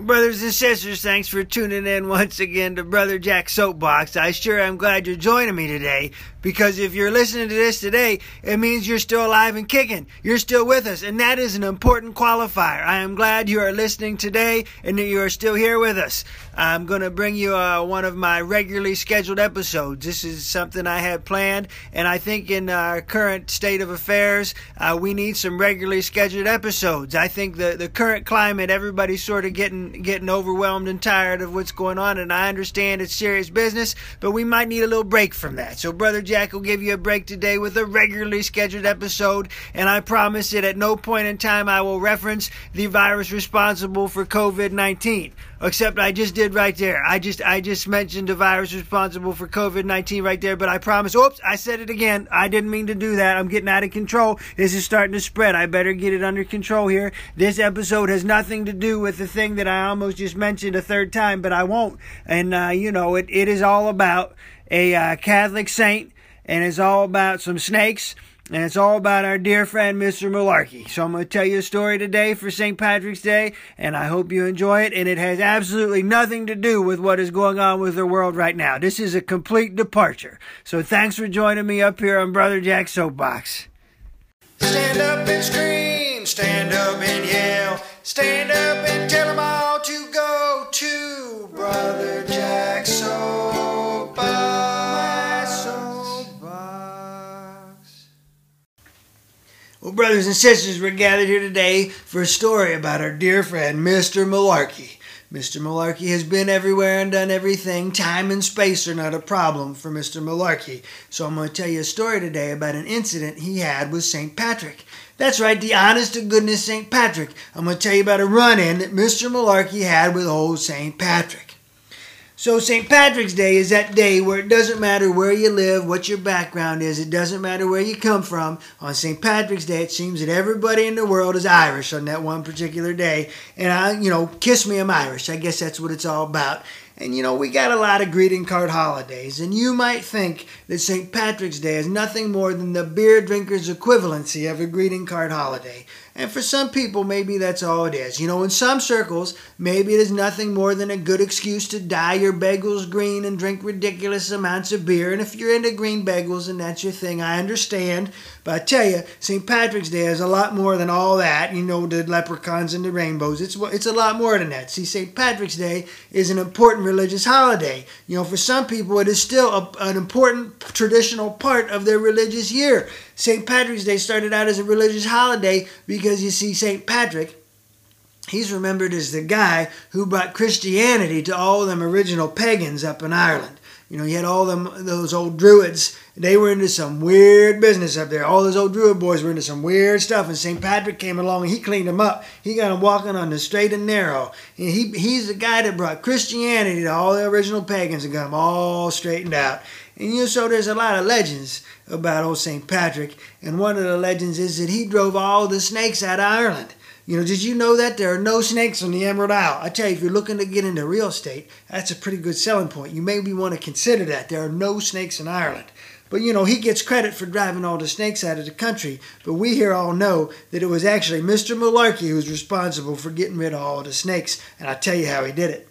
Brothers and sisters, thanks for tuning in once again to Brother Jack Soapbox. I sure am glad you're joining me today because if you're listening to this today, it means you're still alive and kicking. You're still with us, and that is an important qualifier. I am glad you are listening today and that you are still here with us. I'm going to bring you uh, one of my regularly scheduled episodes. This is something I had planned, and I think in our current state of affairs, uh, we need some regularly scheduled episodes. I think the, the current climate, everybody's sort of getting getting overwhelmed and tired of what's going on, and I understand it's serious business, but we might need a little break from that. So, Brother Jack will give you a break today with a regularly scheduled episode, and I promise that at no point in time I will reference the virus responsible for COVID 19. Except I just did right there. I just I just mentioned the virus responsible for COVID nineteen right there, but I promise. Oops, I said it again. I didn't mean to do that. I'm getting out of control. This is starting to spread. I better get it under control here. This episode has nothing to do with the thing that I almost just mentioned a third time, but I won't. And uh, you know, it, it is all about a uh, Catholic saint, and it's all about some snakes and it's all about our dear friend Mr. Malarkey. So I'm going to tell you a story today for St. Patrick's Day, and I hope you enjoy it. And it has absolutely nothing to do with what is going on with the world right now. This is a complete departure. So thanks for joining me up here on Brother Jack's Soapbox. Stand up and scream, stand up and yell, stand up and tell them all to Brother Jack's Soapbox. Well, brothers and sisters, we're gathered here today for a story about our dear friend, Mr. Malarkey. Mr. Malarkey has been everywhere and done everything. Time and space are not a problem for Mr. Malarkey. So I'm going to tell you a story today about an incident he had with St. Patrick. That's right, the honest to goodness St. Patrick. I'm going to tell you about a run in that Mr. Malarkey had with old St. Patrick. So, St. Patrick's Day is that day where it doesn't matter where you live, what your background is, it doesn't matter where you come from. On St. Patrick's Day, it seems that everybody in the world is Irish on that one particular day. And I, you know, kiss me, I'm Irish. I guess that's what it's all about. And you know, we got a lot of greeting card holidays, and you might think that St. Patrick's Day is nothing more than the beer drinker's equivalency of a greeting card holiday. And for some people, maybe that's all it is. You know, in some circles, maybe it is nothing more than a good excuse to dye your bagels green and drink ridiculous amounts of beer. And if you're into green bagels and that's your thing, I understand. But I tell you, St. Patrick's Day is a lot more than all that. You know, the leprechauns and the rainbows. It's it's a lot more than that. See, St. Patrick's Day is an important religious holiday. You know, for some people, it is still a, an important traditional part of their religious year. St. Patrick's Day started out as a religious holiday because you see, St. Patrick, he's remembered as the guy who brought Christianity to all them original pagans up in Ireland. You know, you had all them those old druids. They were into some weird business up there. All those old druid boys were into some weird stuff. And St. Patrick came along and he cleaned them up. He got them walking on the straight and narrow. And he he's the guy that brought Christianity to all the original pagans and got them all straightened out. And you know, so there's a lot of legends about old St. Patrick. And one of the legends is that he drove all the snakes out of Ireland. You know, did you know that there are no snakes on the Emerald Isle? I tell you, if you're looking to get into real estate, that's a pretty good selling point. You maybe want to consider that. There are no snakes in Ireland. But you know, he gets credit for driving all the snakes out of the country. But we here all know that it was actually Mr. Malarkey who was responsible for getting rid of all the snakes. And I'll tell you how he did it.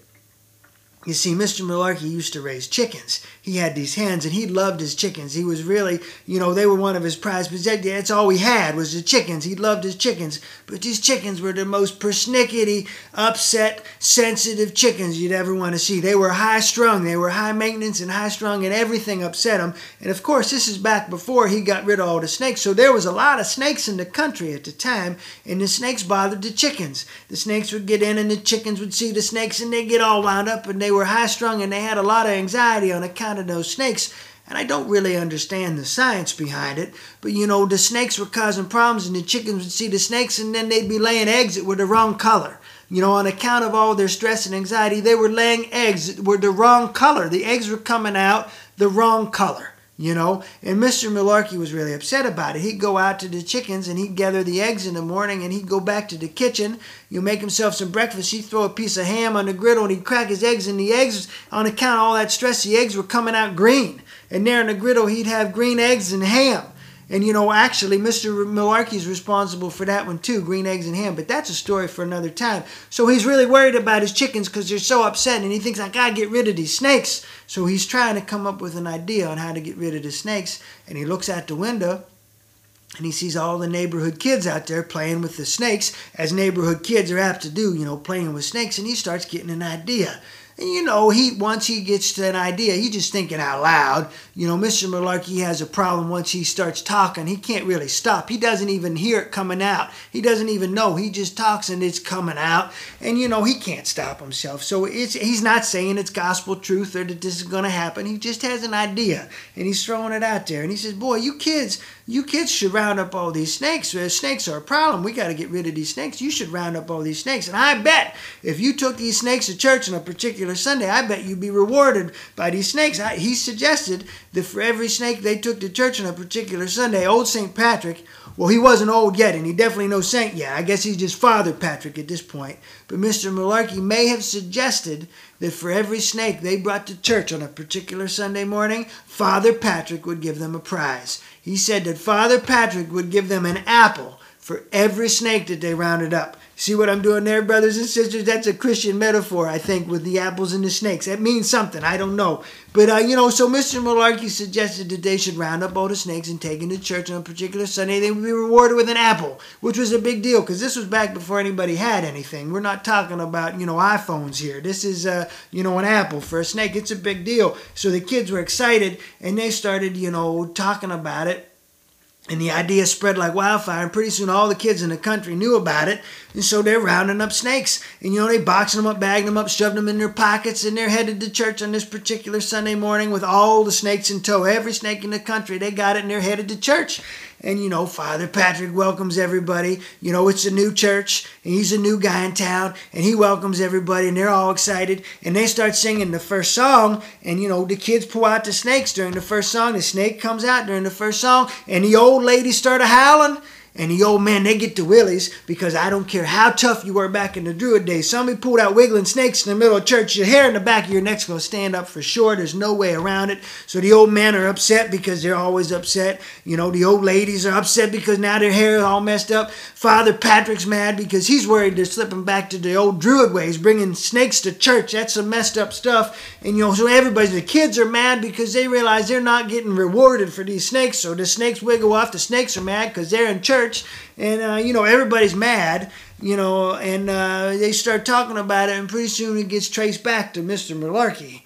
You see, Mr. Malarkey used to raise chickens. He had these hens, and he loved his chickens. He was really, you know, they were one of his prized possessions. That's all he had was the chickens. He loved his chickens. But these chickens were the most persnickety, upset, sensitive chickens you'd ever want to see. They were high strung, they were high maintenance and high strung, and everything upset them. And of course, this is back before he got rid of all the snakes. So there was a lot of snakes in the country at the time, and the snakes bothered the chickens. The snakes would get in, and the chickens would see the snakes, and they'd get all wound up, and they were high strung and they had a lot of anxiety on account of those snakes. And I don't really understand the science behind it, but you know, the snakes were causing problems, and the chickens would see the snakes, and then they'd be laying eggs that were the wrong color. You know, on account of all their stress and anxiety, they were laying eggs that were the wrong color. The eggs were coming out the wrong color you know. And Mr. Malarkey was really upset about it. He'd go out to the chickens and he'd gather the eggs in the morning and he'd go back to the kitchen. You make himself some breakfast. He'd throw a piece of ham on the griddle and he'd crack his eggs. And the eggs, on account of all that stress, the eggs were coming out green. And there in the griddle, he'd have green eggs and ham. And you know, actually, Mr. Malarkey's responsible for that one too, green eggs and ham. But that's a story for another time. So he's really worried about his chickens because they're so upset, and he thinks I gotta get rid of these snakes. So he's trying to come up with an idea on how to get rid of the snakes. And he looks out the window, and he sees all the neighborhood kids out there playing with the snakes, as neighborhood kids are apt to do, you know, playing with snakes. And he starts getting an idea. And you know, he once he gets to an idea, he's just thinking out loud. You know, Mr. Malarkey has a problem once he starts talking. He can't really stop. He doesn't even hear it coming out. He doesn't even know. He just talks and it's coming out. And you know, he can't stop himself. So it's he's not saying it's gospel truth or that this is gonna happen. He just has an idea and he's throwing it out there. And he says, Boy, you kids, you kids should round up all these snakes. Uh, snakes are a problem. We got to get rid of these snakes. You should round up all these snakes. And I bet if you took these snakes to church on a particular Sunday, I bet you'd be rewarded by these snakes. I, he suggested that for every snake they took to church on a particular Sunday, old St. Patrick, well, he wasn't old yet, and he definitely no saint yet. I guess he's just Father Patrick at this point. But Mr. Malarkey may have suggested that for every snake they brought to church on a particular Sunday morning, Father Patrick would give them a prize. He said that Father Patrick would give them an apple for every snake that they rounded up. See what I'm doing there, brothers and sisters? That's a Christian metaphor, I think, with the apples and the snakes. That means something. I don't know. But, uh, you know, so Mr. Malarkey suggested that they should round up all the snakes and take them to church on a particular Sunday. They would be rewarded with an apple, which was a big deal because this was back before anybody had anything. We're not talking about, you know, iPhones here. This is, uh, you know, an apple for a snake. It's a big deal. So the kids were excited and they started, you know, talking about it and the idea spread like wildfire, and pretty soon all the kids in the country knew about it. And so they're rounding up snakes. And you know, they boxing them up, bagging them up, shoving them in their pockets, and they're headed to church on this particular Sunday morning with all the snakes in tow. Every snake in the country, they got it, and they're headed to church. And you know, Father Patrick welcomes everybody. You know, it's a new church, and he's a new guy in town, and he welcomes everybody, and they're all excited. And they start singing the first song, and you know, the kids pull out the snakes during the first song. The snake comes out during the first song, and the old lady started howling. And the old man, they get the willies because I don't care how tough you were back in the Druid days. Somebody pulled out wiggling snakes in the middle of church. Your hair in the back of your neck's going to stand up for sure. There's no way around it. So the old men are upset because they're always upset. You know, the old ladies are upset because now their hair is all messed up. Father Patrick's mad because he's worried they're slipping back to the old Druid ways, bringing snakes to church. That's some messed up stuff. And, you know, so everybody, the kids are mad because they realize they're not getting rewarded for these snakes. So the snakes wiggle off. The snakes are mad because they're in church church, and uh, you know everybody's mad, you know, and uh, they start talking about it, and pretty soon it gets traced back to Mr. Malarkey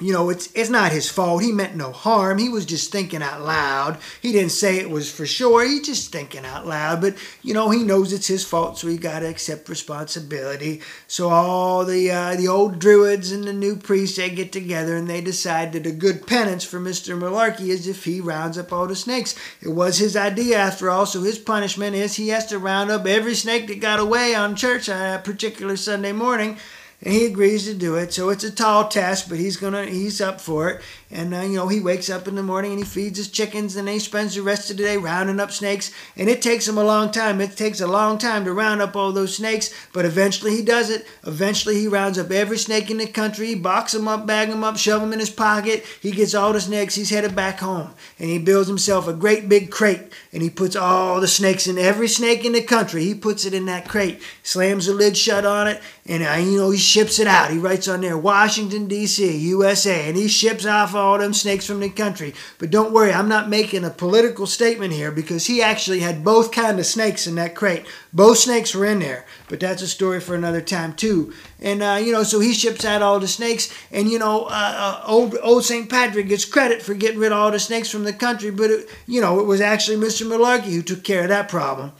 you know, it's it's not his fault. He meant no harm. He was just thinking out loud. He didn't say it was for sure. He's just thinking out loud. But you know, he knows it's his fault, so he got to accept responsibility. So all the uh, the old druids and the new priests they get together and they decide that a good penance for Mister Malarkey is if he rounds up all the snakes. It was his idea after all, so his punishment is he has to round up every snake that got away on church on a particular Sunday morning and he agrees to do it. So it's a tall task, but he's gonna he's up for it. And uh, you know he wakes up in the morning and he feeds his chickens, and then he spends the rest of the day rounding up snakes. And it takes him a long time. It takes a long time to round up all those snakes, but eventually he does it. Eventually he rounds up every snake in the country. He boxes them up, bag them up, shove them in his pocket. He gets all the snakes. He's headed back home, and he builds himself a great big crate, and he puts all the snakes in every snake in the country. He puts it in that crate, slams the lid shut on it, and uh, you know he ships it out. He writes on there Washington, D.C., USA, and he ships off all them snakes from the country. But don't worry, I'm not making a political statement here because he actually had both kind of snakes in that crate. Both snakes were in there, but that's a story for another time too. And uh, you know, so he ships out all the snakes, and you know, uh, uh, old old Saint Patrick gets credit for getting rid of all the snakes from the country, but it, you know, it was actually Mr. Malarkey who took care of that problem.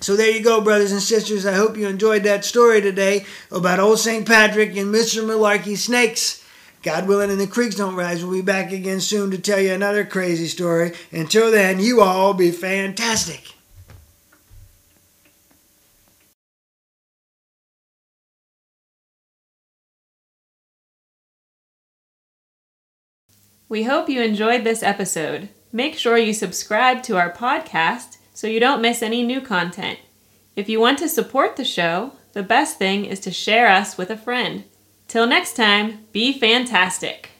So there you go, brothers and sisters. I hope you enjoyed that story today about old St. Patrick and Mr. Malarkey snakes. God willing, and the creeks don't rise. We'll be back again soon to tell you another crazy story. Until then, you all be fantastic. We hope you enjoyed this episode. Make sure you subscribe to our podcast so you don't miss any new content. If you want to support the show, the best thing is to share us with a friend. Till next time, be fantastic.